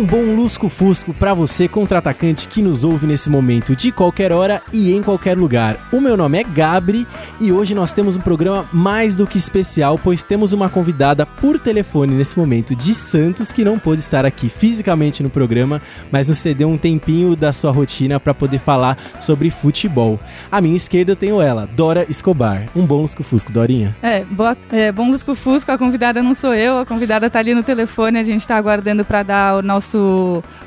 Um bom lusco-fusco para você, contra-atacante que nos ouve nesse momento, de qualquer hora e em qualquer lugar. O meu nome é Gabri e hoje nós temos um programa mais do que especial, pois temos uma convidada por telefone nesse momento de Santos que não pôde estar aqui fisicamente no programa, mas nos cedeu um tempinho da sua rotina para poder falar sobre futebol. À minha esquerda eu tenho ela, Dora Escobar. Um bom lusco-fusco, Dorinha. É, boa, é bom lusco-fusco, a convidada não sou eu, a convidada tá ali no telefone, a gente tá aguardando para dar o nosso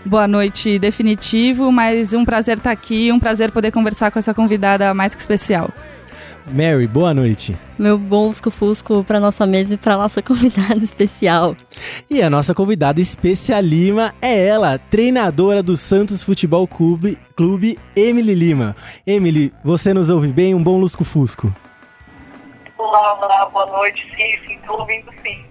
boa noite definitivo, mas um prazer estar aqui, um prazer poder conversar com essa convidada mais que especial. Mary, boa noite. Meu bom lusco-fusco para nossa mesa e para nossa convidada especial. E a nossa convidada especialima é ela, treinadora do Santos Futebol Clube, Clube Emily Lima. Emily, você nos ouve bem? Um bom lusco-fusco. Olá, olá, boa noite. Sim, sim, estou ouvindo sim.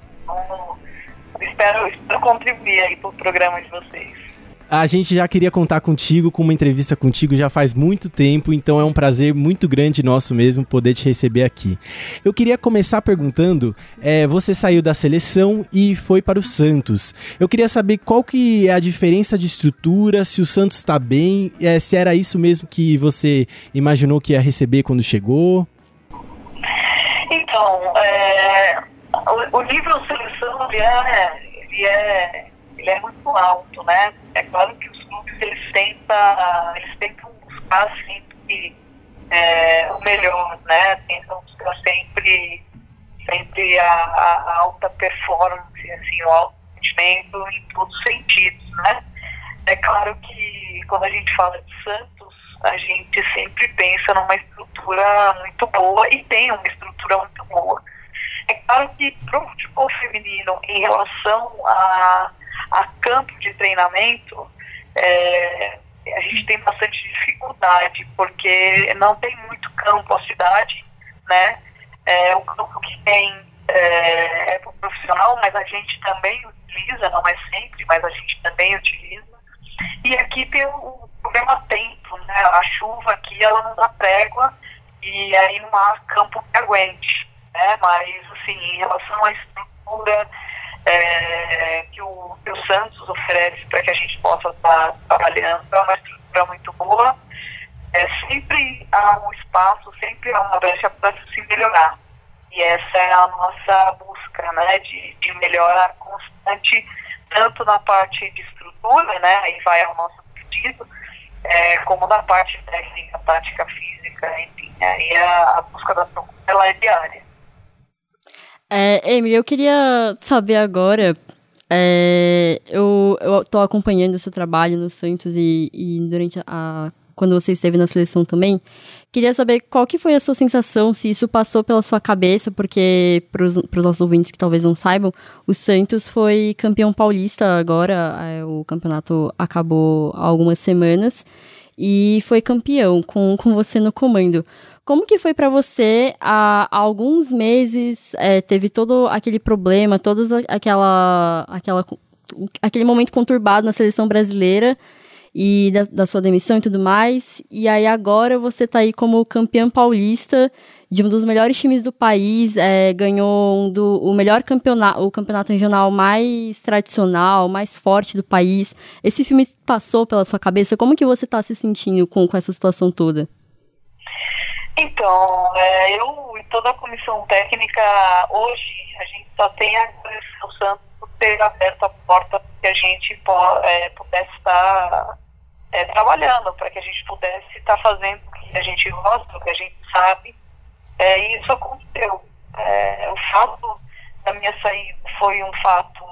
Espero, espero contribuir aí para o programa de vocês. A gente já queria contar contigo, com uma entrevista contigo já faz muito tempo, então é um prazer muito grande nosso mesmo poder te receber aqui. Eu queria começar perguntando, é, você saiu da seleção e foi para o Santos. Eu queria saber qual que é a diferença de estrutura, se o Santos está bem, é, se era isso mesmo que você imaginou que ia receber quando chegou. Então, é, o, o nível seleção ele é, ele é, ele é muito alto, né? É claro que os clubes eles tentam, eles tentam buscar sempre é, o melhor, né? Tentam buscar sempre, sempre a, a alta performance, assim, o alto rendimento em todos os sentidos, né? É claro que quando a gente fala de Santos, a gente sempre pensa numa estrutura muito boa e tem uma estrutura muito boa. Claro que para o futebol feminino, em relação a, a campo de treinamento, é, a gente tem bastante dificuldade, porque não tem muito campo a cidade, né? É, o campo que tem é, é para o profissional, mas a gente também utiliza, não é sempre, mas a gente também utiliza. E aqui tem o problema tempo, né? A chuva aqui, ela não dá trégua e aí não há campo que aguente, né? Mas, assim, em relação à estrutura é, que, o, que o Santos oferece para que a gente possa estar trabalhando, é uma estrutura muito boa. É, sempre há um espaço, sempre há uma brecha para se melhorar. E essa é a nossa busca, né? De, de melhora constante, tanto na parte de estrutura, né? Aí vai ao nosso pedido, é, como na parte técnica, tática, física, enfim. Aí a, a busca da ela é diária. É, Amy, eu queria saber agora. É, eu, eu tô acompanhando o seu trabalho no Santos e, e durante a. Quando você esteve na seleção também, queria saber qual que foi a sua sensação, se isso passou pela sua cabeça, porque para os nossos ouvintes que talvez não saibam, o Santos foi campeão paulista agora, é, o campeonato acabou há algumas semanas, e foi campeão com, com você no comando. Como que foi para você há, alguns meses? É, teve todo aquele problema, toda aquela, aquela, aquele momento conturbado na seleção brasileira e da, da, sua demissão e tudo mais. E aí agora você tá aí como campeão paulista de um dos melhores times do país, é, ganhou um do, o melhor campeonato, o campeonato regional mais tradicional, mais forte do país. Esse filme passou pela sua cabeça? Como que você tá se sentindo com, com essa situação toda? Então, é, eu e toda a comissão técnica, hoje, a gente só tem a agradecer ao Santos por ter aberto a porta para que a gente é, pudesse estar é, trabalhando, para que a gente pudesse estar fazendo o que a gente gosta, o que a gente sabe. É, e isso aconteceu. É, o fato da minha saída foi um fato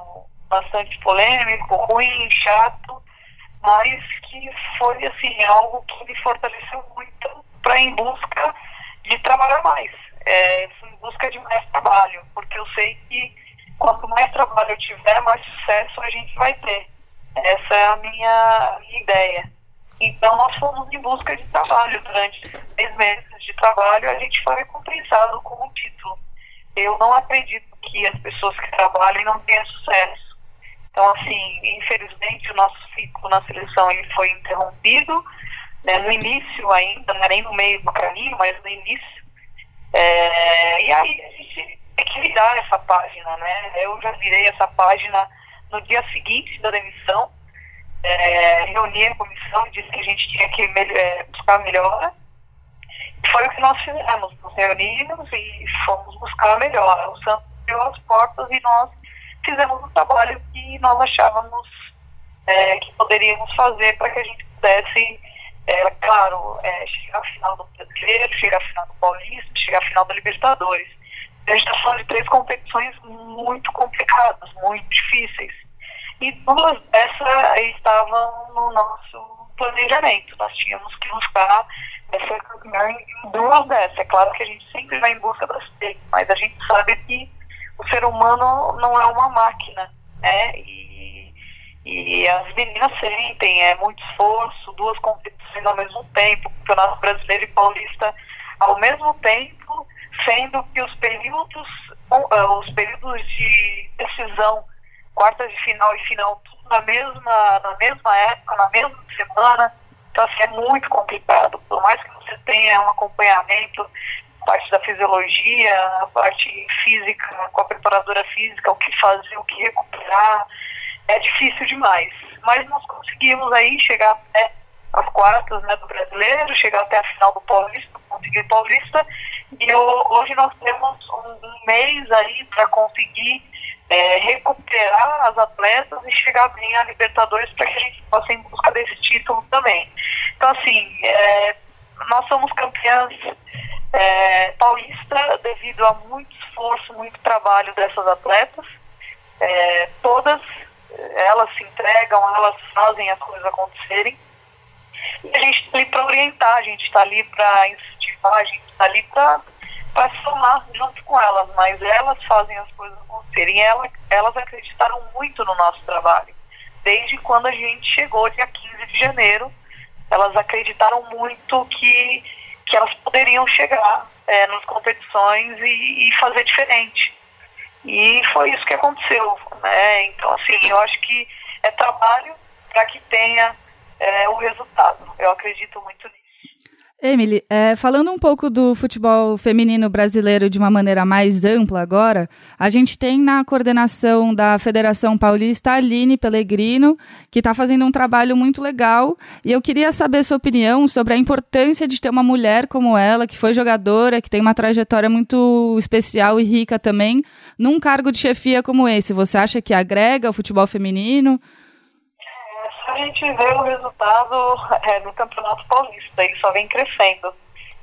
bastante polêmico, ruim, chato, mas que foi assim algo que me fortaleceu muito para em busca de trabalhar mais, é, em busca de mais trabalho, porque eu sei que quanto mais trabalho eu tiver, mais sucesso a gente vai ter. Essa é a minha, minha ideia. Então nós fomos em busca de trabalho durante seis meses de trabalho, a gente foi recompensado com um título. Eu não acredito que as pessoas que trabalham não tenham sucesso. Então, assim, infelizmente o nosso ciclo na seleção ele foi interrompido, né, no início ainda, não é nem no meio do caminho, mas no início. É, e aí a gente tem que virar essa página, né? Eu já virei essa página no dia seguinte da demissão, é, reuni a comissão e disse que a gente tinha que é, buscar melhora. Foi o que nós fizemos, nos reunimos e fomos buscar a melhora. O Santos abriu as portas e nós fizemos um trabalho que nós achávamos é, que poderíamos fazer para que a gente pudesse, é, claro, é, chegar à final do Brasileiro, chegar à final do Paulista, chegar à final da Libertadores. A gente está falando de três competições muito complicadas, muito difíceis. E duas dessas estavam no nosso planejamento. Nós tínhamos que buscar essa campeã em duas dessas. É claro que a gente sempre vai em busca das três, mas a gente sabe que o ser humano não é uma máquina, né? E, e as meninas sentem, é muito esforço, duas competições ao mesmo tempo, Campeonato Brasileiro e Paulista ao mesmo tempo, sendo que os períodos, eh, os períodos de decisão, quartas de final e final, tudo na mesma, na mesma época, na mesma semana, então assim, é muito complicado. Por mais que você tenha um acompanhamento parte da fisiologia, a parte física, com a preparadora física, o que fazer, o que recuperar. É difícil demais. Mas nós conseguimos aí chegar até as quartas né, do brasileiro, chegar até a final do Paulista, conseguir Paulista. E eu, hoje nós temos um, um mês aí para conseguir é, recuperar as atletas e chegar bem a Libertadores para que a gente possa ir em busca desse título também. Então, assim, é, nós somos campeãs é, paulista devido a muito esforço, muito trabalho dessas atletas. É, todas elas se entregam, elas fazem as coisas acontecerem. E a gente está ali para orientar, a gente está ali para incentivar, a gente está ali para somar junto com elas, mas elas fazem as coisas acontecerem. E elas, elas acreditaram muito no nosso trabalho. Desde quando a gente chegou, dia 15 de janeiro, elas acreditaram muito que que elas poderiam chegar é, nas competições e, e, fazer diferente. E foi isso que aconteceu. Né? Então, assim, eu acho que é trabalho para que tenha é, o resultado. Eu acredito muito nisso. Emily, é, falando um pouco do futebol feminino brasileiro de uma maneira mais ampla agora, a gente tem na coordenação da Federação Paulista a Aline Pellegrino, que está fazendo um trabalho muito legal. E eu queria saber sua opinião sobre a importância de ter uma mulher como ela, que foi jogadora, que tem uma trajetória muito especial e rica também, num cargo de chefia como esse. Você acha que agrega o futebol feminino? A gente vê o resultado é, no Campeonato Paulista, ele só vem crescendo.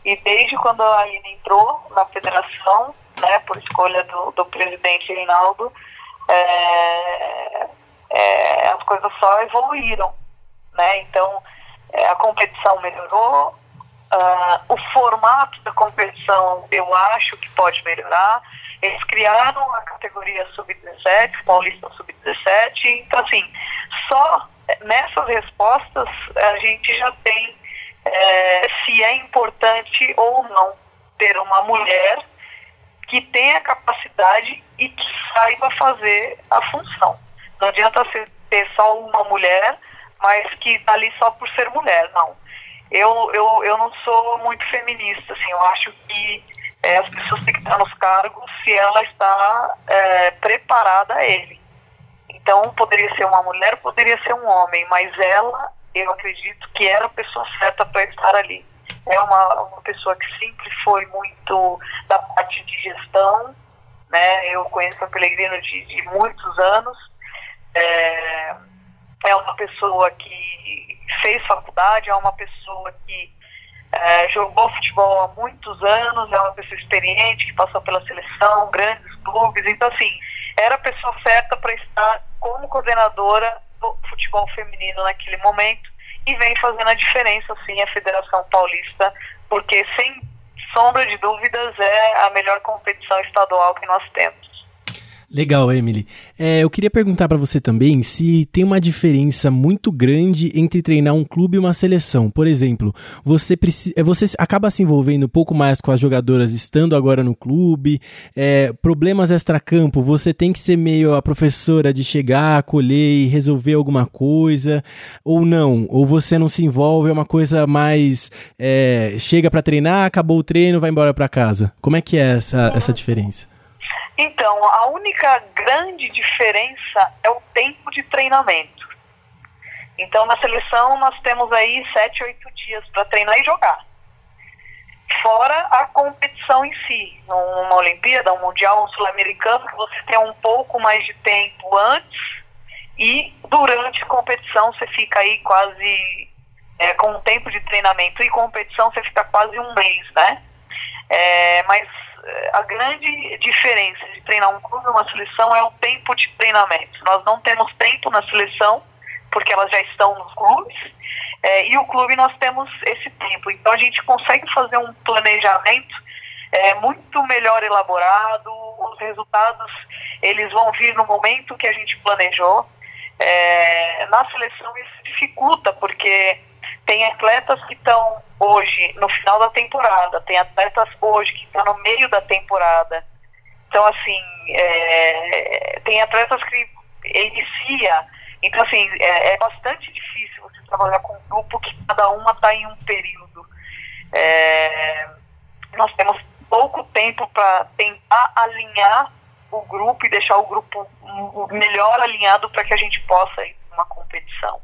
E desde quando a Aline entrou na federação, né, por escolha do, do presidente Reinaldo, é, é, as coisas só evoluíram. Né? Então, é, a competição melhorou, uh, o formato da competição eu acho que pode melhorar. Eles criaram a categoria sub-17, Paulista sub-17, então assim, só nessas respostas a gente já tem é, se é importante ou não ter uma mulher que tenha capacidade e que saiba fazer a função. Não adianta ter só uma mulher, mas que está ali só por ser mulher, não. Eu, eu, eu não sou muito feminista, assim, eu acho que é, as pessoas têm que estar nos cargos se ela está é, preparada a ele. Então, poderia ser uma mulher, poderia ser um homem, mas ela, eu acredito que era a pessoa certa para estar ali. É uma, uma pessoa que sempre foi muito da parte de gestão, né? Eu conheço a Pelegrino de, de muitos anos. É, é uma pessoa que fez faculdade, é uma pessoa que é, jogou futebol há muitos anos, é uma pessoa experiente que passou pela seleção, grandes clubes. Então, assim, era a pessoa certa para estar como coordenadora do futebol feminino naquele momento e vem fazendo a diferença, sim, a Federação Paulista, porque sem sombra de dúvidas é a melhor competição estadual que nós temos. Legal, Emily. É, eu queria perguntar para você também se tem uma diferença muito grande entre treinar um clube e uma seleção. Por exemplo, você, precisa, é, você acaba se envolvendo um pouco mais com as jogadoras estando agora no clube. É, problemas extracampo, você tem que ser meio a professora de chegar, acolher e resolver alguma coisa, ou não? Ou você não se envolve, é uma coisa mais. É, chega para treinar, acabou o treino, vai embora para casa. Como é que é essa, essa diferença? Então, a única grande diferença é o tempo de treinamento. Então, na seleção, nós temos aí sete, oito dias para treinar e jogar. Fora a competição em si, uma Olimpíada, um Mundial, um Sul-Americano, que você tem um pouco mais de tempo antes e durante a competição você fica aí quase é, com um tempo de treinamento e competição você fica quase um mês, né? É, mas a grande diferença de treinar um clube e uma seleção é o tempo de treinamento. Nós não temos tempo na seleção, porque elas já estão nos clubes, é, e o clube nós temos esse tempo. Então a gente consegue fazer um planejamento é, muito melhor elaborado, os resultados eles vão vir no momento que a gente planejou. É, na seleção isso dificulta, porque tem atletas que estão hoje no final da temporada, tem atletas hoje que estão no meio da temporada. Então, assim, é, tem atletas que inicia. Então, assim, é, é, bastante difícil você trabalhar com um grupo que cada uma está em um período. É, nós temos pouco tempo para tentar alinhar o grupo e deixar o grupo melhor alinhado para que a gente possa ir para uma competição.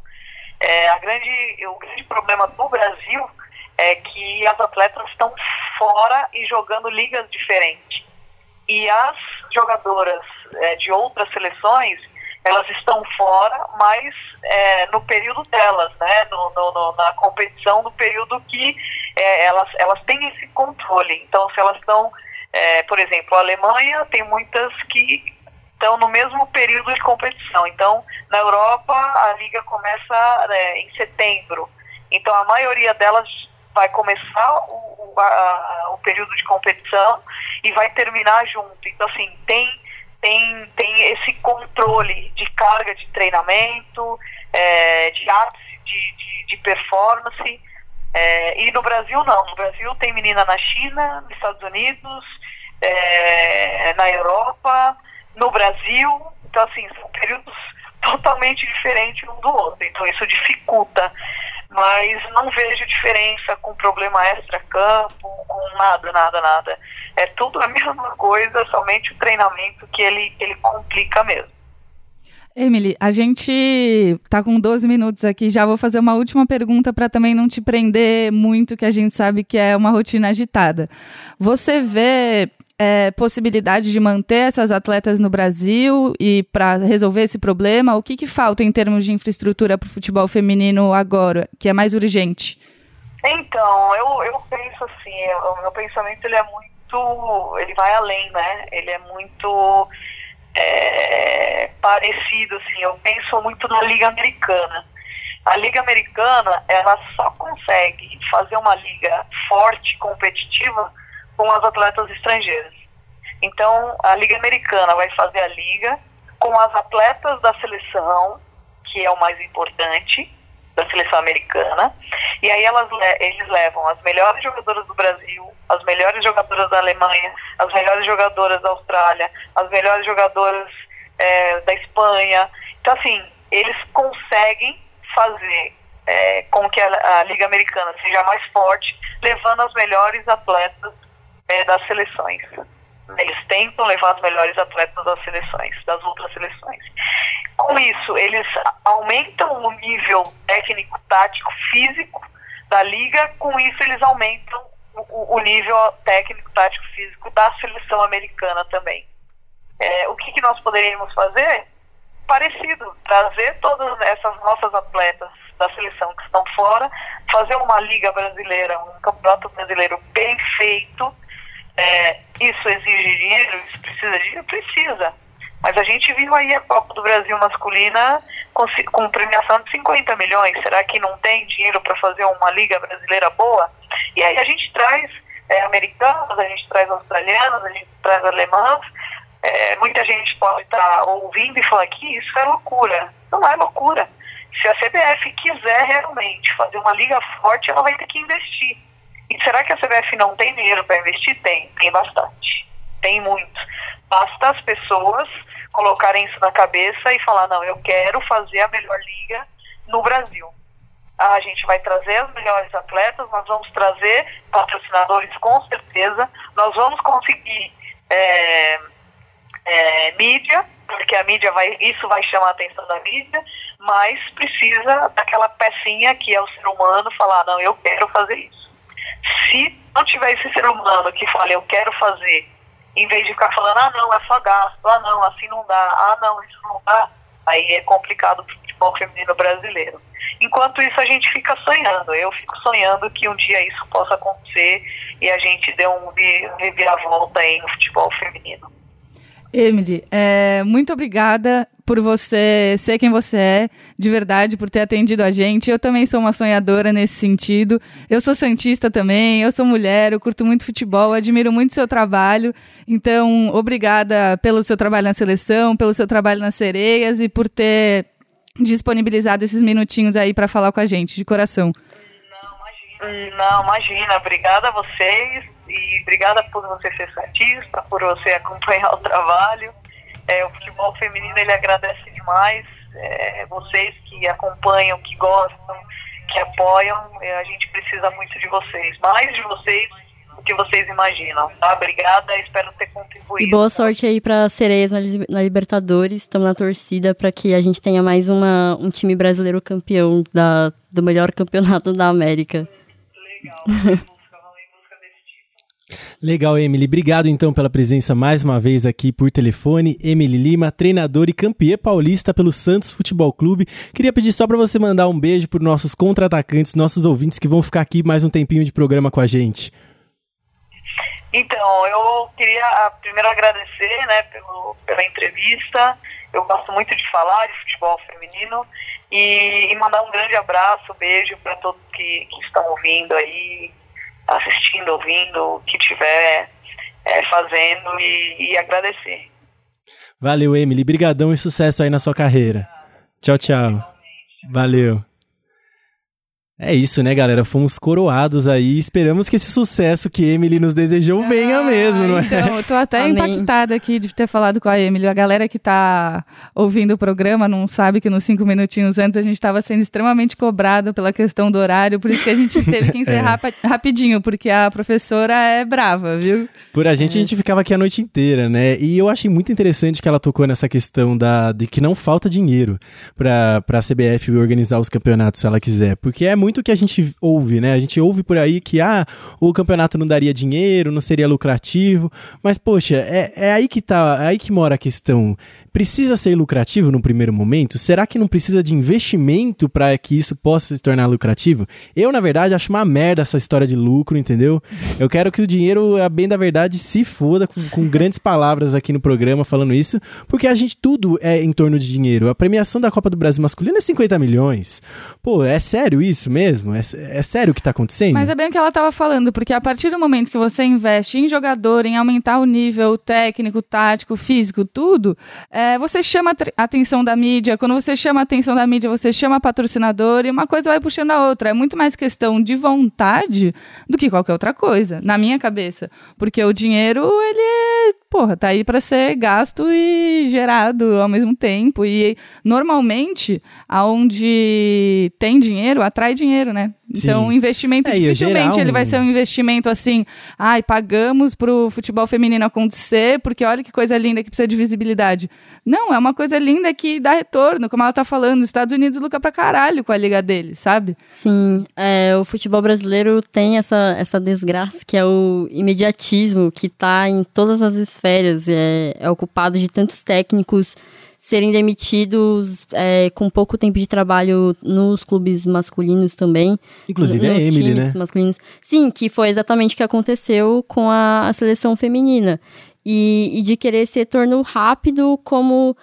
É, a grande, o grande problema do Brasil é que as atletas estão fora e jogando ligas diferentes. E as jogadoras é, de outras seleções, elas estão fora, mas é, no período delas, né, no, no, no, na competição, no período que é, elas, elas têm esse controle. Então, se elas estão, é, por exemplo, a Alemanha tem muitas que estão no mesmo período de competição. Então, na Europa, a liga começa é, em setembro. Então, a maioria delas vai começar o, a, o período de competição e vai terminar junto. Então, assim, tem, tem, tem esse controle de carga de treinamento, é, de ápice de, de, de performance. É, e no Brasil, não. No Brasil tem menina na China, nos Estados Unidos, é, na Europa, no Brasil. Então, assim, são períodos totalmente diferentes um do outro. Então, isso dificulta mas não vejo diferença com problema extra-campo, com nada, nada, nada. É tudo a mesma coisa, somente o treinamento que ele, ele complica mesmo. Emily, a gente tá com 12 minutos aqui, já vou fazer uma última pergunta para também não te prender muito, que a gente sabe que é uma rotina agitada. Você vê é, possibilidade de manter essas atletas no Brasil e para resolver esse problema? O que, que falta em termos de infraestrutura para o futebol feminino agora, que é mais urgente? Então, eu, eu penso assim, o meu pensamento ele é muito, ele vai além, né? Ele é muito é, parecido, assim, eu penso muito na Liga Americana. A Liga Americana, ela só consegue fazer uma liga forte, competitiva, com as atletas estrangeiras. Então, a Liga Americana vai fazer a liga com as atletas da seleção, que é o mais importante, da seleção americana, e aí elas, eles levam as melhores jogadoras do Brasil, as melhores jogadoras da Alemanha, as melhores jogadoras da Austrália, as melhores jogadoras é, da Espanha. Então, assim, eles conseguem fazer é, com que a, a Liga Americana seja mais forte, levando as melhores atletas é, das seleções. Eles tentam levar os melhores atletas das seleções, das outras seleções. Com isso, eles aumentam o nível técnico, tático, físico da liga, com isso eles aumentam o, o nível técnico, tático, físico da seleção americana também. É, o que, que nós poderíamos fazer? Parecido, trazer todas essas nossas atletas da seleção que estão fora, fazer uma liga brasileira, um campeonato brasileiro bem feito, é, isso exige dinheiro? Isso precisa de dinheiro? Precisa. Mas a gente viu aí a Copa do Brasil masculina com, com premiação de 50 milhões. Será que não tem dinheiro para fazer uma liga brasileira boa? E aí a gente traz é, americanos, a gente traz australianos, a gente traz alemãs. É, muita gente pode estar tá ouvindo e falar que isso é loucura. Não é loucura. Se a CBF quiser realmente fazer uma liga forte, ela vai ter que investir. E será que a CBF não tem dinheiro para investir? Tem, tem bastante. Tem muito. Basta as pessoas colocarem isso na cabeça e falar, não, eu quero fazer a melhor liga no Brasil. A gente vai trazer os melhores atletas, nós vamos trazer patrocinadores com certeza, nós vamos conseguir é, é, mídia, porque a mídia vai, isso vai chamar a atenção da mídia, mas precisa daquela pecinha que é o ser humano falar, não, eu quero fazer isso. Se não tiver esse ser humano que fala, eu quero fazer em vez de ficar falando, ah não, é só gasto, ah não, assim não dá, ah não, isso não dá, aí é complicado para o futebol feminino brasileiro. Enquanto isso a gente fica sonhando, eu fico sonhando que um dia isso possa acontecer e a gente dê um reviravolta no futebol feminino. Emily, é, muito obrigada por você ser quem você é, de verdade, por ter atendido a gente. Eu também sou uma sonhadora nesse sentido. Eu sou santista também, eu sou mulher, eu curto muito futebol, admiro muito seu trabalho. Então, obrigada pelo seu trabalho na seleção, pelo seu trabalho nas sereias e por ter disponibilizado esses minutinhos aí para falar com a gente, de coração. Não, imagina. Não, imagina. Obrigada a vocês e obrigada por você ser artista, por você acompanhar o trabalho. É, o futebol feminino ele agradece demais. É, vocês que acompanham, que gostam, que apoiam, é, a gente precisa muito de vocês, mais de vocês do que vocês imaginam. Tá? Obrigada, espero ter contribuído. E boa sorte aí para Sereias na, na Libertadores. Estamos na torcida para que a gente tenha mais uma, um time brasileiro campeão da, do melhor campeonato da América. Legal. Legal, Emily. Obrigado então pela presença mais uma vez aqui por telefone. Emily Lima, treinadora e campeã paulista pelo Santos Futebol Clube. Queria pedir só para você mandar um beijo para nossos contra-atacantes, nossos ouvintes que vão ficar aqui mais um tempinho de programa com a gente. Então, eu queria primeiro agradecer né, pelo, pela entrevista. Eu gosto muito de falar de futebol feminino e, e mandar um grande abraço, beijo para todos que, que estão ouvindo aí, assistindo, ouvindo, o que estiver é, fazendo e, e, agradecer. Valeu, Emily. Brigadão e sucesso aí na sua carreira. Tchau, tchau. Valeu. É isso, né, galera? Fomos coroados aí. Esperamos que esse sucesso que Emily nos desejou ah, venha mesmo, não é? Então, eu tô até impactada aqui de ter falado com a Emily. A galera que tá ouvindo o programa não sabe que nos cinco minutinhos antes a gente estava sendo extremamente cobrado pela questão do horário, por isso que a gente teve que encerrar é. rapidinho, porque a professora é brava, viu? Por a gente, é. a gente ficava aqui a noite inteira, né? E eu achei muito interessante que ela tocou nessa questão da, de que não falta dinheiro para a CBF organizar os campeonatos se ela quiser, porque é muito muito que a gente ouve, né? A gente ouve por aí que ah, o campeonato não daria dinheiro, não seria lucrativo, mas poxa, é, é aí que tá, é aí que mora a questão precisa ser lucrativo no primeiro momento? Será que não precisa de investimento para que isso possa se tornar lucrativo? Eu, na verdade, acho uma merda essa história de lucro, entendeu? Eu quero que o dinheiro, a bem da verdade, se foda com, com grandes palavras aqui no programa falando isso, porque a gente tudo é em torno de dinheiro. A premiação da Copa do Brasil masculina é 50 milhões. Pô, é sério isso mesmo? É, é sério o que tá acontecendo? Mas é bem o que ela tava falando, porque a partir do momento que você investe em jogador, em aumentar o nível técnico, tático, físico, tudo, é, é, você chama a atenção da mídia, quando você chama a atenção da mídia, você chama patrocinador e uma coisa vai puxando a outra. É muito mais questão de vontade do que qualquer outra coisa, na minha cabeça. Porque o dinheiro, ele é, porra, tá aí para ser gasto e gerado ao mesmo tempo. E normalmente, aonde tem dinheiro, atrai dinheiro, né? Então, o investimento é, dificilmente geral, ele vai ser um investimento assim, ai, pagamos pro futebol feminino acontecer, porque olha que coisa linda que precisa de visibilidade. Não, é uma coisa linda que dá retorno, como ela tá falando. Os Estados Unidos lucra pra caralho com a liga dele, sabe? Sim, é, o futebol brasileiro tem essa, essa desgraça que é o imediatismo que tá em todas as esferas, é, é ocupado de tantos técnicos serem demitidos é, com pouco tempo de trabalho nos clubes masculinos também. Inclusive a Emily, né? Masculinos. Sim, que foi exatamente o que aconteceu com a, a seleção feminina. e, e de querer esse retorno rápido como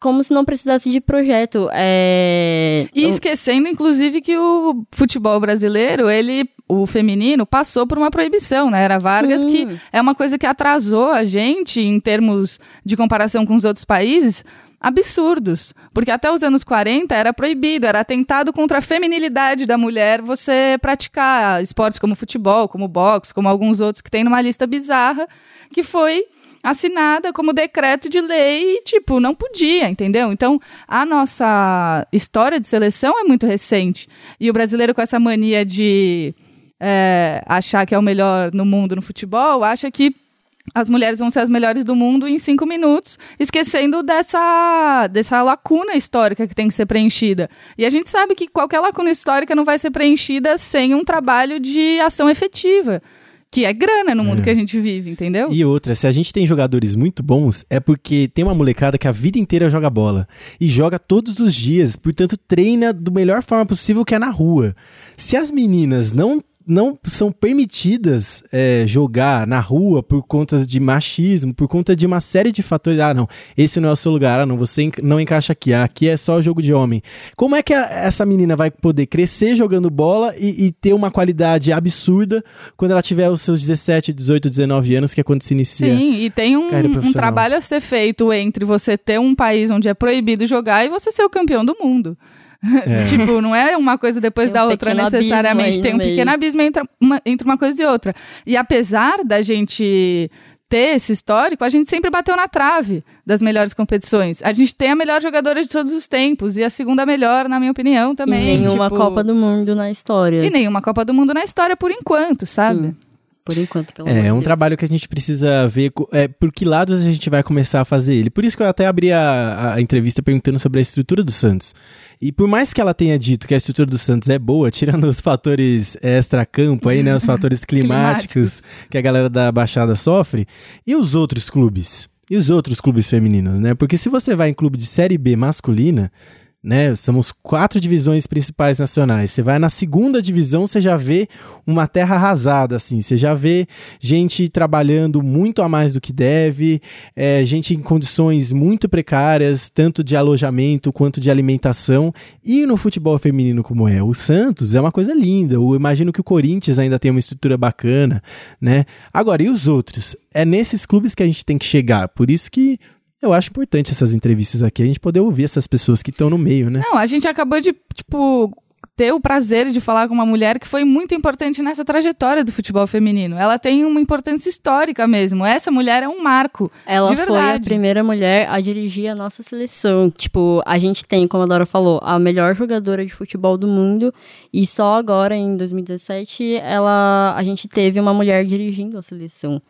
como se não precisasse de projeto. É... E esquecendo, inclusive, que o futebol brasileiro, ele, o feminino, passou por uma proibição, né? Era Vargas, Sim. que é uma coisa que atrasou a gente em termos de comparação com os outros países. Absurdos. Porque até os anos 40 era proibido, era atentado contra a feminilidade da mulher você praticar esportes como futebol, como boxe, como alguns outros que tem numa lista bizarra, que foi assinada como decreto de lei e, tipo, não podia, entendeu? Então, a nossa história de seleção é muito recente. E o brasileiro com essa mania de é, achar que é o melhor no mundo no futebol, acha que as mulheres vão ser as melhores do mundo em cinco minutos, esquecendo dessa, dessa lacuna histórica que tem que ser preenchida. E a gente sabe que qualquer lacuna histórica não vai ser preenchida sem um trabalho de ação efetiva. Que é grana no mundo É. que a gente vive, entendeu? E outra, se a gente tem jogadores muito bons, é porque tem uma molecada que a vida inteira joga bola. E joga todos os dias, portanto treina da melhor forma possível que é na rua. Se as meninas não não são permitidas é, jogar na rua por conta de machismo, por conta de uma série de fatores. Ah, não, esse não é o seu lugar, ah, não, você enca- não encaixa aqui, ah, aqui é só jogo de homem. Como é que a- essa menina vai poder crescer jogando bola e, e ter uma qualidade absurda quando ela tiver os seus 17, 18, 19 anos, que é quando se inicia? Sim, e tem um, um trabalho a ser feito entre você ter um país onde é proibido jogar e você ser o campeão do mundo. É. tipo, não é uma coisa depois Tem um da outra pequeno abismo necessariamente. Tem um meio. pequeno abismo entre uma, entre uma coisa e outra. E apesar da gente ter esse histórico, a gente sempre bateu na trave das melhores competições. A gente tem a melhor jogadora de todos os tempos e a segunda melhor, na minha opinião, também. e nenhuma tipo, Copa do Mundo na história. E nenhuma Copa do Mundo na história por enquanto, sabe? Sim. Por enquanto, pelo amor É, é um Deus. trabalho que a gente precisa ver é, por que lados a gente vai começar a fazer ele. Por isso que eu até abri a, a entrevista perguntando sobre a estrutura do Santos. E por mais que ela tenha dito que a estrutura do Santos é boa, tirando os fatores extra-campo aí, né, os fatores climáticos que a galera da Baixada sofre, e os outros clubes? E os outros clubes femininos, né? Porque se você vai em clube de Série B masculina, né? Somos quatro divisões principais nacionais. Você vai na segunda divisão, você já vê uma terra arrasada, assim. Você já vê gente trabalhando muito a mais do que deve, é, gente em condições muito precárias, tanto de alojamento quanto de alimentação. E no futebol feminino como é o Santos, é uma coisa linda. Eu imagino que o Corinthians ainda tem uma estrutura bacana, né? Agora, e os outros? É nesses clubes que a gente tem que chegar. Por isso que eu acho importante essas entrevistas aqui, a gente poder ouvir essas pessoas que estão no meio, né? Não, a gente acabou de, tipo, ter o prazer de falar com uma mulher que foi muito importante nessa trajetória do futebol feminino. Ela tem uma importância histórica mesmo. Essa mulher é um marco. Ela de foi a primeira mulher a dirigir a nossa seleção. Tipo, a gente tem, como a Dora falou, a melhor jogadora de futebol do mundo. E só agora, em 2017, ela, a gente teve uma mulher dirigindo a seleção.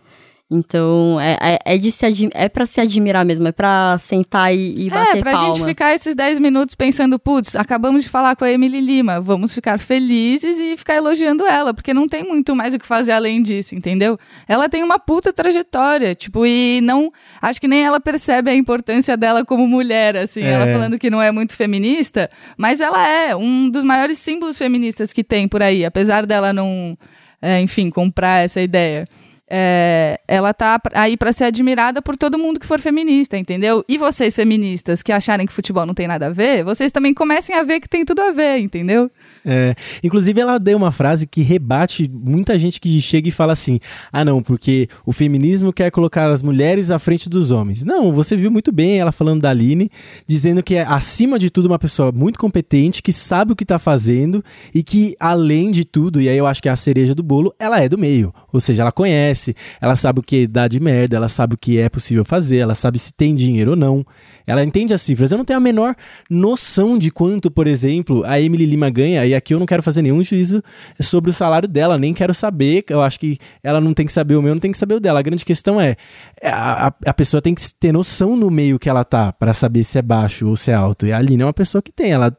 Então, é, é, é, de se é pra se admirar mesmo, é pra sentar e, e bater É, pra palma. gente ficar esses 10 minutos pensando, putz, acabamos de falar com a Emily Lima, vamos ficar felizes e ficar elogiando ela, porque não tem muito mais o que fazer além disso, entendeu? Ela tem uma puta trajetória, tipo, e não. Acho que nem ela percebe a importância dela como mulher, assim, É. ela falando que não é muito feminista, mas ela é um dos maiores símbolos feministas que tem por aí, apesar dela não, é, enfim, comprar essa ideia. É, ela tá aí pra ser admirada por todo mundo que for feminista, entendeu? E vocês feministas que acharem que futebol não tem nada a ver, vocês também comecem a ver que tem tudo a ver, entendeu? É, inclusive, ela deu uma frase que rebate muita gente que chega e fala assim: ah, não, porque o feminismo quer colocar as mulheres à frente dos homens. Não, você viu muito bem ela falando da Aline, dizendo que é, acima de tudo, uma pessoa muito competente, que sabe o que tá fazendo e que, além de tudo, e aí eu acho que é a cereja do bolo, ela é do meio. Ou seja, ela conhece, ela sabe o que dá de merda, ela sabe o que é possível fazer, ela sabe se tem dinheiro ou não. Ela entende as cifras. Eu não tenho a menor noção de quanto, por exemplo, a Emily Lima ganha, e aqui eu não quero fazer nenhum juízo sobre o salário dela, nem quero saber. Eu acho que ela não tem que saber o meu, não tem que saber o dela. A grande questão é: a, a- a pessoa tem que ter noção no meio que ela tá, para saber se é baixo ou se é alto. E a Aline é uma pessoa que tem, ela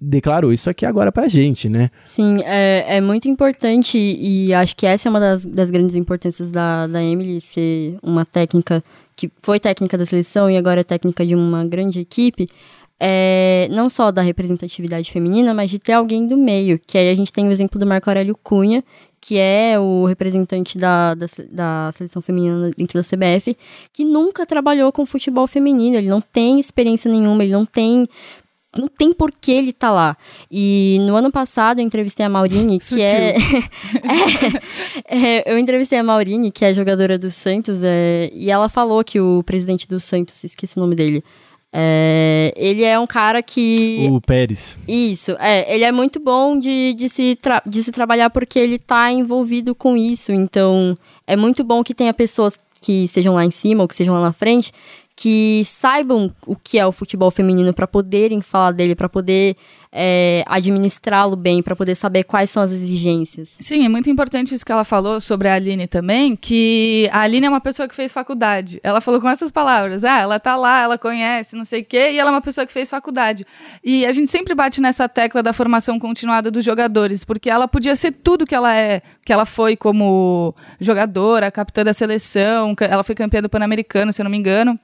declarou isso aqui agora pra gente, né? Sim, é, é muito importante e acho que essa é uma das, das grandes importâncias da, da Emily ser uma técnica que foi técnica da seleção e agora é técnica de uma grande equipe. é, não só da representatividade feminina, mas de ter alguém do meio. Que aí a gente tem o exemplo do Marco Aurélio Cunha, que é o representante da, da, da, seleção feminina dentro da CBF, que nunca trabalhou com futebol feminino, ele não tem experiência nenhuma, ele não tem não tem por que ele tá lá. E no ano passado eu entrevistei a Maurine, que é... é, é, Eu entrevistei a Maurine, que é jogadora do Santos, é, e ela falou que o presidente do Santos, esqueci o nome dele, é, ele é um cara que. O Pérez. Isso, é. Ele é muito bom de, de, se, de se trabalhar porque ele tá envolvido com isso. Então, é muito bom que tenha pessoas que sejam lá em cima ou que sejam lá na frente que saibam o que é o futebol feminino para poderem falar dele, para poder é, administrá-lo bem, para poder saber quais são as exigências. Sim, é muito importante isso que ela falou sobre a Aline também, que a Aline é uma pessoa que fez faculdade. Ela falou com essas palavras, ah, ela tá lá, ela conhece, não sei o quê, e ela é uma pessoa que fez faculdade. E a gente sempre bate nessa tecla da formação continuada dos jogadores, porque ela podia ser tudo que ela é, que ela foi como jogadora, capitã da seleção, ela foi campeã do Pan-Americano, se eu não me engano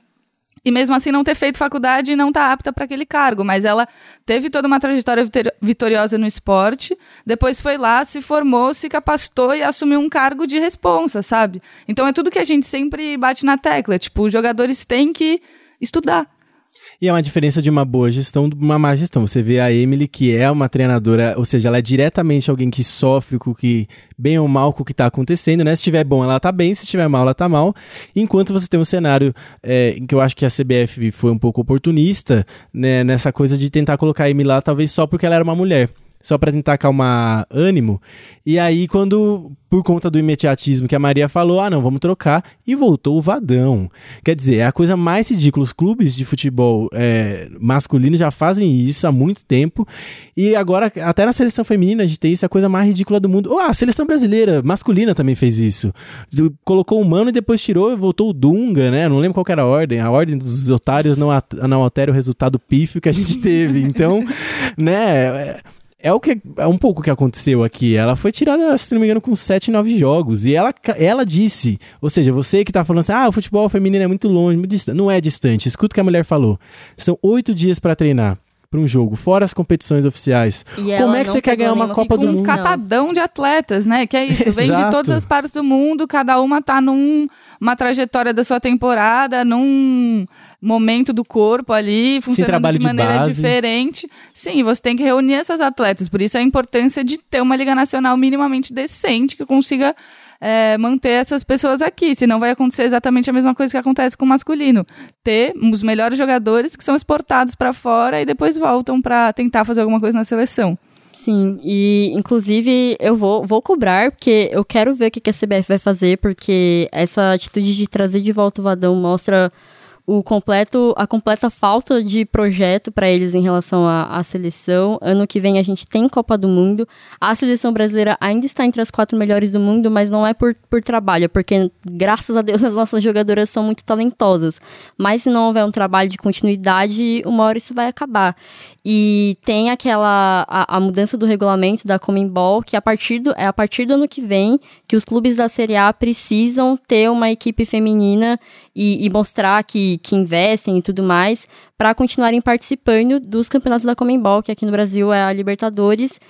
e mesmo assim não ter feito faculdade e não estar tá apta para aquele cargo. Mas ela teve toda uma trajetória vitoriosa no esporte, depois foi lá, se formou, se capacitou e assumiu um cargo de responsa, sabe? Então é tudo que a gente sempre bate na tecla. Tipo, os jogadores têm que estudar. E é uma diferença de uma boa gestão de uma má gestão. Você vê a Emily, que é uma treinadora, ou seja, ela é diretamente alguém que sofre com o que, bem ou mal, com o que está acontecendo, né? Se estiver bom, ela tá bem, se estiver mal, ela tá mal. Enquanto você tem um cenário é, em que eu acho que a CBF foi um pouco oportunista, né? Nessa coisa de tentar colocar a Emily lá, talvez só porque ela era uma mulher só para tentar acalmar ânimo. E aí, quando, por conta do imediatismo que a Maria falou, ah, não, vamos trocar, e voltou o Vadão. Quer dizer, é a coisa mais ridícula. Os clubes de futebol é, masculino já fazem isso há muito tempo. E agora, até na seleção feminina, a gente tem isso, é a coisa mais ridícula do mundo. Oh, a seleção brasileira, masculina, também fez isso. Colocou o Mano e depois tirou e voltou o Dunga, né? Não lembro qual era a ordem. A ordem dos otários não, não altera o resultado pífio que a gente teve. Então, né é o que é um pouco o que aconteceu aqui. Ela foi tirada, se não me engano, com 7, 9 jogos. E ela, ela disse, ou seja, você que tá falando assim, ah, o futebol feminino é muito longe, muito distante. Não é distante. Escuta o que a mulher falou. São oito dias para treinar para um jogo, fora as competições oficiais. E Como é que você quer ganhar uma Copa do Mundo? Um catadão de atletas, né? Que é isso, vem de todas as partes do mundo, cada uma tá numa trajetória da sua temporada, num momento do corpo ali, funcionando de maneira de diferente. Sim, você tem que reunir essas atletas, por isso a importância de ter uma liga nacional minimamente decente que consiga é, manter essas pessoas aqui, senão vai acontecer exatamente a mesma coisa que acontece com o masculino. Ter os melhores jogadores que são exportados para fora e depois voltam para tentar fazer alguma coisa na seleção. Sim, e inclusive eu vou, vou cobrar, porque eu quero ver o que a CBF vai fazer, porque essa atitude de trazer de volta o Vadão mostra o completo, a completa falta de projeto para eles em relação à, seleção. Ano que vem a gente tem Copa do Mundo. A seleção brasileira ainda está entre as quatro melhores do mundo, mas não é por, por trabalho, é porque, graças a Deus, as nossas jogadoras são muito talentosas. Mas se não houver um trabalho de continuidade, uma hora isso vai acabar. E tem aquela a, a, mudança do regulamento da Comembol, que a partir do, é a partir do ano que vem que os clubes da Série A precisam ter uma equipe feminina e, e mostrar que, que investem e tudo mais para continuarem participando dos campeonatos da Comembol, que aqui no Brasil é a Libertadores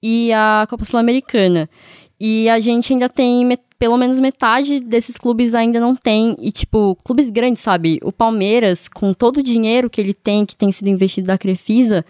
e a Copa Sul-Americana. E a gente ainda tem pelo menos metade desses clubes ainda não tem. E, tipo, clubes grandes, sabe? O Palmeiras, com todo o dinheiro que ele tem, que tem sido investido da Crefisa,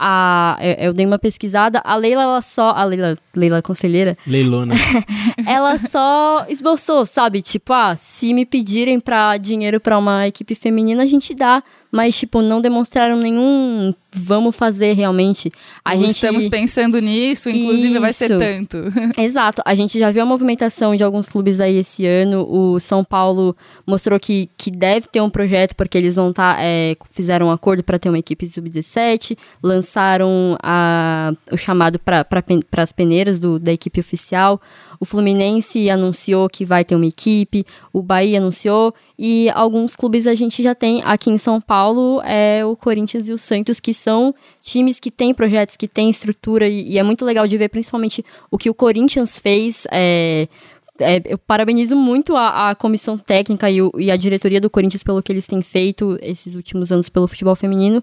a, eu dei uma pesquisada, a Leila, ela só. A Leila, Leila Conselheira. Leilona. ela só esboçou, sabe? Tipo, ah, se me pedirem pra dinheiro para uma equipe feminina, a gente dá mas, tipo, não demonstraram nenhum vamos fazer realmente. A gente... Estamos pensando nisso, inclusive Isso. vai ser tanto. Exato. A gente já viu a movimentação de alguns clubes aí esse ano. O São Paulo mostrou que, que deve ter um projeto, porque eles vão estar. Tá, é, fizeram um acordo para ter uma equipe sub-17, lançaram a, o chamado para pra, as peneiras do, da equipe oficial. O Fluminense anunciou que vai ter uma equipe, o Bahia anunciou, e alguns clubes a gente já tem aqui em São Paulo, é o Corinthians e o Santos, que são times que têm projetos, que têm estrutura, e, e é muito legal de ver principalmente o que o Corinthians fez. É, é, eu parabenizo muito a, a comissão técnica e, o, e, a diretoria do Corinthians pelo que eles têm feito esses últimos anos pelo futebol feminino.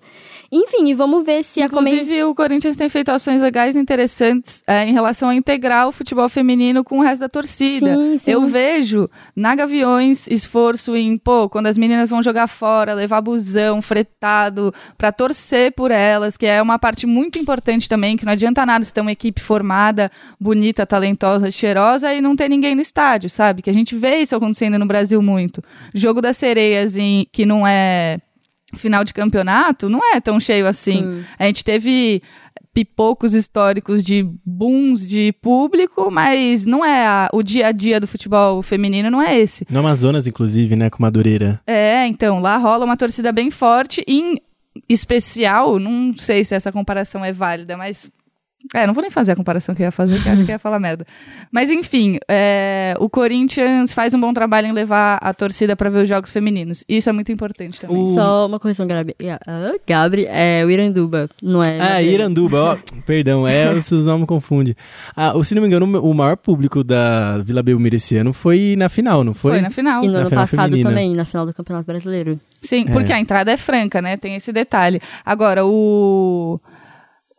Enfim, vamos ver se Inclusive, a Inclusive, o Corinthians tem feito ações legais e interessantes é, em relação a integrar o futebol feminino com o resto da torcida. Sim, sim. Eu vejo na Gaviões esforço em, pô, quando as meninas vão jogar fora, levar busão, fretado, para torcer por elas, que é uma parte muito importante também, que não adianta nada se ter uma equipe formada, bonita, talentosa, cheirosa e não ter ninguém no estádio, sabe? Que a gente vê isso acontecendo no Brasil muito. Jogo das sereias, em, que não é final de campeonato, não é tão cheio assim. Sim. A gente teve pipocos históricos de booms de público, mas não é a, o dia a dia do futebol feminino, não é esse. No Amazonas, inclusive, né, com Madureira. É, então, lá rola uma torcida bem forte, em especial, não sei se essa comparação é válida, mas é, não vou nem fazer a comparação que eu ia fazer, que acho que ia falar merda. Mas enfim, é, o Corinthians faz um bom trabalho em levar a torcida para ver os jogos femininos. Isso é muito importante também. O... Só uma correção, Gabi. Uh, Gabri, é o Iranduba, não é? Ah, Iranduba, ó, perdão, é, os nomes confundem. Ah, se não me engano, o maior público da Vila Belmiro esse ano foi na final, não foi? Foi na final. E no na ano passado feminina. também, na final do Campeonato Brasileiro. Sim, porque é. a entrada é franca, né? Tem esse detalhe. Agora, o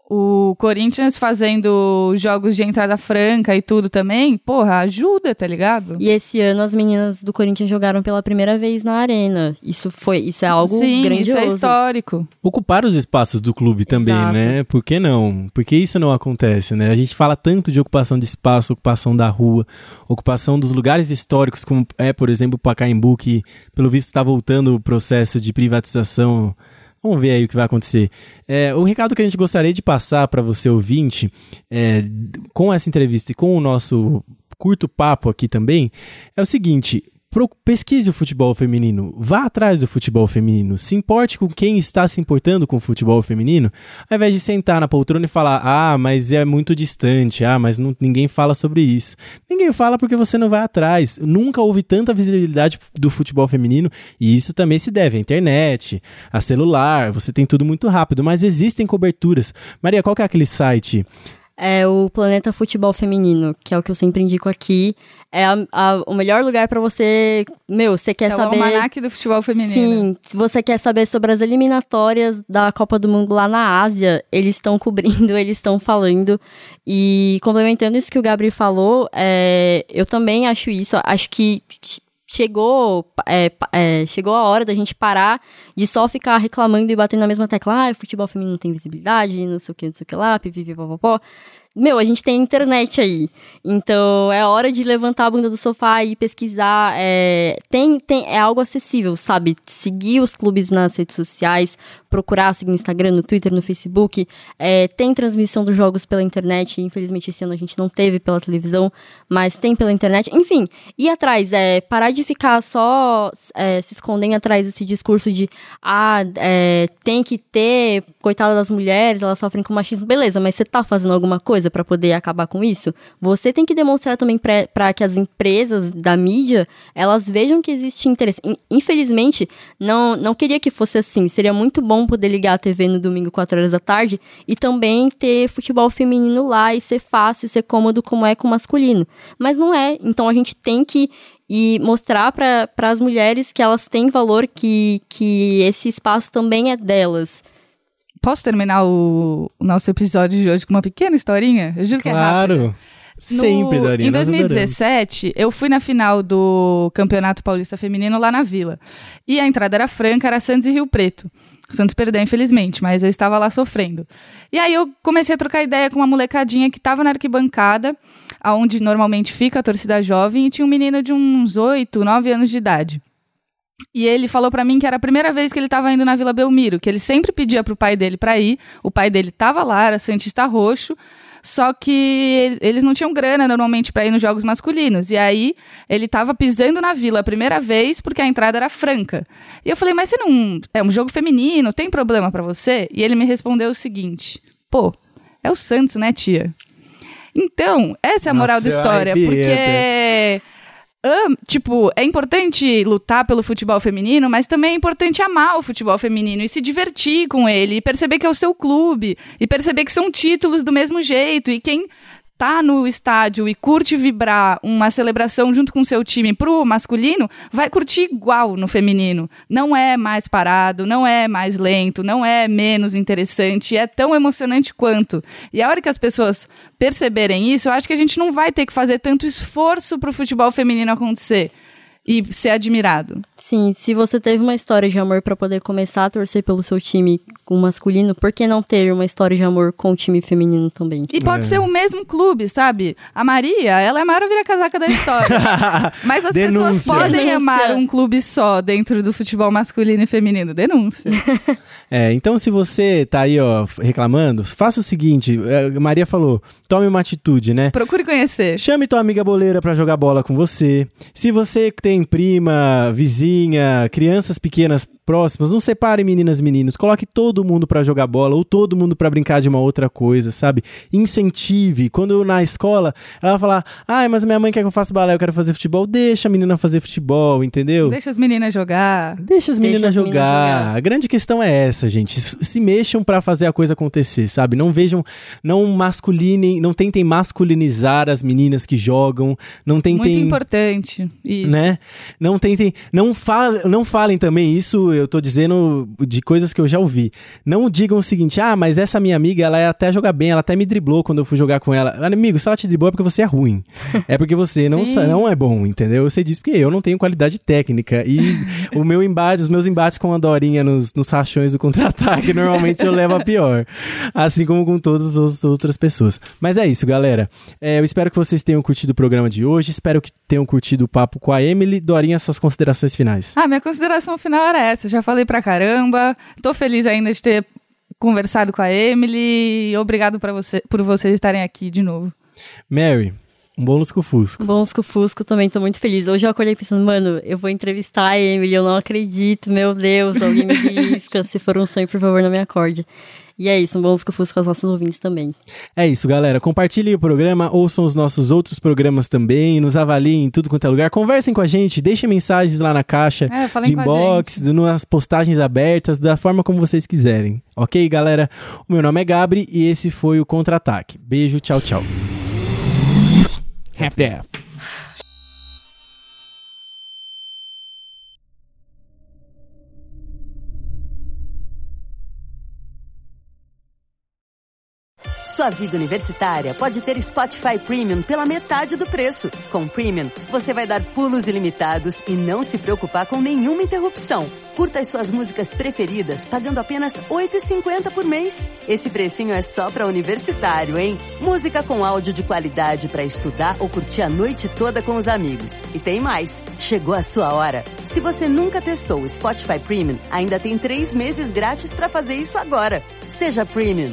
o Corinthians fazendo jogos de entrada franca e tudo também, porra, ajuda, tá ligado? E esse ano as meninas do Corinthians jogaram pela primeira vez na arena. Isso foi, isso é algo Sim, grandioso. isso é histórico. Ocupar os espaços do clube também, Exato. né? Por que não? Porque isso não acontece, né? A gente fala tanto de ocupação de espaço, ocupação da rua, ocupação dos lugares históricos, como é, por exemplo, o Pacaembu, que pelo visto está voltando o processo de privatização Vamos ver aí o que vai acontecer. É, o recado que a gente gostaria de passar para você ouvinte, é, com essa entrevista e com o nosso curto papo aqui também, é o seguinte: pesquise o futebol feminino, vá atrás do futebol feminino, se importe com quem está se importando com o futebol feminino, ao invés de sentar na poltrona e falar, ah, mas é muito distante, ah, mas não, ninguém fala sobre isso. Ninguém fala porque você não vai atrás. Nunca houve tanta visibilidade do futebol feminino e isso também se deve à internet, a celular, você tem tudo muito rápido, mas existem coberturas. Maria, qual que é aquele site? É o Planeta Futebol Feminino, que é o que eu sempre indico aqui. É a, a, o melhor lugar para você. Meu, você quer é saber. É o do futebol feminino. Sim, se você quer saber sobre as eliminatórias da Copa do Mundo lá na Ásia, eles estão cobrindo, eles estão falando. E complementando isso que o Gabriel falou, é, eu também acho isso. Acho que chegou, é, é, chegou a hora da gente parar de só ficar reclamando e batendo na mesma tecla, ah, futebol feminino não tem visibilidade, não sei o que, não sei o que lá, pipipipopopó meu, a gente tem internet aí. Então é hora de levantar a bunda do sofá e pesquisar. É, tem, tem, é algo acessível, sabe? Seguir os clubes nas redes sociais, procurar seguir no Instagram, no Twitter, no Facebook. É, tem transmissão dos jogos pela internet. Infelizmente, esse ano a gente não teve pela televisão, mas tem pela internet. Enfim, ir atrás, é, parar de ficar só é, se escondendo atrás desse discurso de ah, é, tem que ter, coitada das mulheres, elas sofrem com machismo. Beleza, mas você tá fazendo alguma coisa para poder acabar com isso, você tem que demonstrar também para que as empresas da mídia elas vejam que existe interesse. Infelizmente, não, não queria que fosse assim. Seria muito bom poder ligar a TV no domingo 4 horas da tarde e também ter futebol feminino lá e ser fácil, ser cômodo como é com o masculino. Mas não é. Então a gente tem que e mostrar para as mulheres que elas têm valor, que, que esse espaço também é delas. Posso terminar o, o, nosso episódio de hoje com uma pequena historinha? Eu juro claro. que é rápido. Sempre, Dorinha. Em 2017, eu fui na final do Campeonato Paulista Feminino lá na Vila. E a entrada era franca, era Santos e Rio Preto. Santos perdeu, infelizmente, mas eu estava lá sofrendo. E aí eu comecei a trocar ideia com uma molecadinha que estava na arquibancada, aonde normalmente fica a torcida jovem, e tinha um menino de uns 8, 9 anos de idade. E ele falou para mim que era a primeira vez que ele estava indo na Vila Belmiro, que ele sempre pedia pro pai dele para ir. O pai dele estava lá, era Santista Roxo, só que eles não tinham grana normalmente para ir nos jogos masculinos. E aí ele estava pisando na Vila a primeira vez porque a entrada era franca. E eu falei: "Mas você não é um jogo feminino, tem problema para você?" E ele me respondeu o seguinte: "Pô, é o Santos, né, tia?" Então, essa é a moral Nossa, da história, porque tipo, é importante lutar pelo futebol feminino, mas também é importante amar o futebol feminino e se divertir com ele, e perceber que é o seu clube, e perceber que são títulos do mesmo jeito, e quem tá no estádio e curte vibrar uma celebração junto com seu time pro masculino, vai curtir igual no feminino. Não é mais parado, não é mais lento, não é menos interessante, é tão emocionante quanto. E a hora que as pessoas perceberem isso, eu acho que a gente não vai ter que fazer tanto esforço pro futebol feminino acontecer e ser admirado. Sim, se você teve uma história de amor para poder começar a torcer pelo seu time com masculino, por que não ter uma história de amor com o time feminino também? E pode é. ser o mesmo clube, sabe? A Maria, ela é a maior vira-casaca da história. Mas as Denúncia. pessoas podem Denúncia. amar um clube só dentro do futebol masculino e feminino. Denúncia. é, então se você tá aí, ó, reclamando, faça o seguinte, a é, Maria falou, tome uma atitude, né? Procure conhecer. Chame tua amiga boleira para jogar bola com você. Se você tem tem prima, vizinha, crianças pequenas próximas, não separe meninas e meninos, coloque todo mundo para jogar bola ou todo mundo para brincar de uma outra coisa, sabe? Incentive. Quando eu, na escola, ela vai falar: "Ai, mas minha mãe quer que eu faça balé, eu quero fazer futebol". Deixa a menina fazer futebol, entendeu? Deixa as meninas jogar. Deixa as meninas, Deixa as jogar. meninas jogar. A grande questão é essa, gente. Se mexam para fazer a coisa acontecer, sabe? Não vejam, não masculinem, não tentem masculinizar as meninas que jogam, não tentem Muito importante. Isso. Né? Não tentem, não falem, não falem também isso eu tô dizendo de coisas que eu já ouvi. Não digam o seguinte: ah, mas essa minha amiga, ela até joga bem, ela até me driblou quando eu fui jogar com ela. Amigo, se ela te driblou é porque você é ruim. É porque você não, não é bom, entendeu? Eu sei disso porque eu não tenho qualidade técnica. E o meu embate, os meus embates com a Dorinha nos, nos rachões do contra-ataque, normalmente eu levo a pior. Assim como com todas as outras pessoas. Mas é isso, galera. É, eu espero que vocês tenham curtido o programa de hoje. Espero que tenham curtido o papo com a Emily. Dorinha, suas considerações finais. Ah, minha consideração final era essa já falei pra caramba. Tô feliz ainda de ter conversado com a Emily. Obrigado pra você, por vocês estarem aqui de novo. Mary, um bom lusco-fusco. Bom lusco-fusco também, tô muito feliz. Hoje eu acordei pensando, mano, eu vou entrevistar a Emily, eu não acredito, meu Deus, alguém me belisca. Se for um sonho, por favor, não me acorde. E é isso, um bom lusco fusco com os nossos ouvintes também. É isso, galera. Compartilhem o programa, ouçam os nossos outros programas também, nos avaliem em tudo quanto é lugar. Conversem com a gente, deixem mensagens lá na caixa é, de inbox, nas postagens abertas, da forma como vocês quiserem. Ok, galera? O meu nome é Gabri e esse foi o Contra-Ataque. Beijo, tchau, tchau. Half-Death. Sua vida universitária pode ter Spotify Premium pela metade do preço. Com Premium, você vai dar pulos ilimitados e não se preocupar com nenhuma interrupção. Curta as suas músicas preferidas pagando apenas R$ 8,50 por mês. Esse precinho é só para universitário, hein? Música com áudio de qualidade para estudar ou curtir a noite toda com os amigos. E tem mais. Chegou a sua hora. Se você nunca testou o Spotify Premium, ainda tem três meses grátis para fazer isso agora. Seja Premium.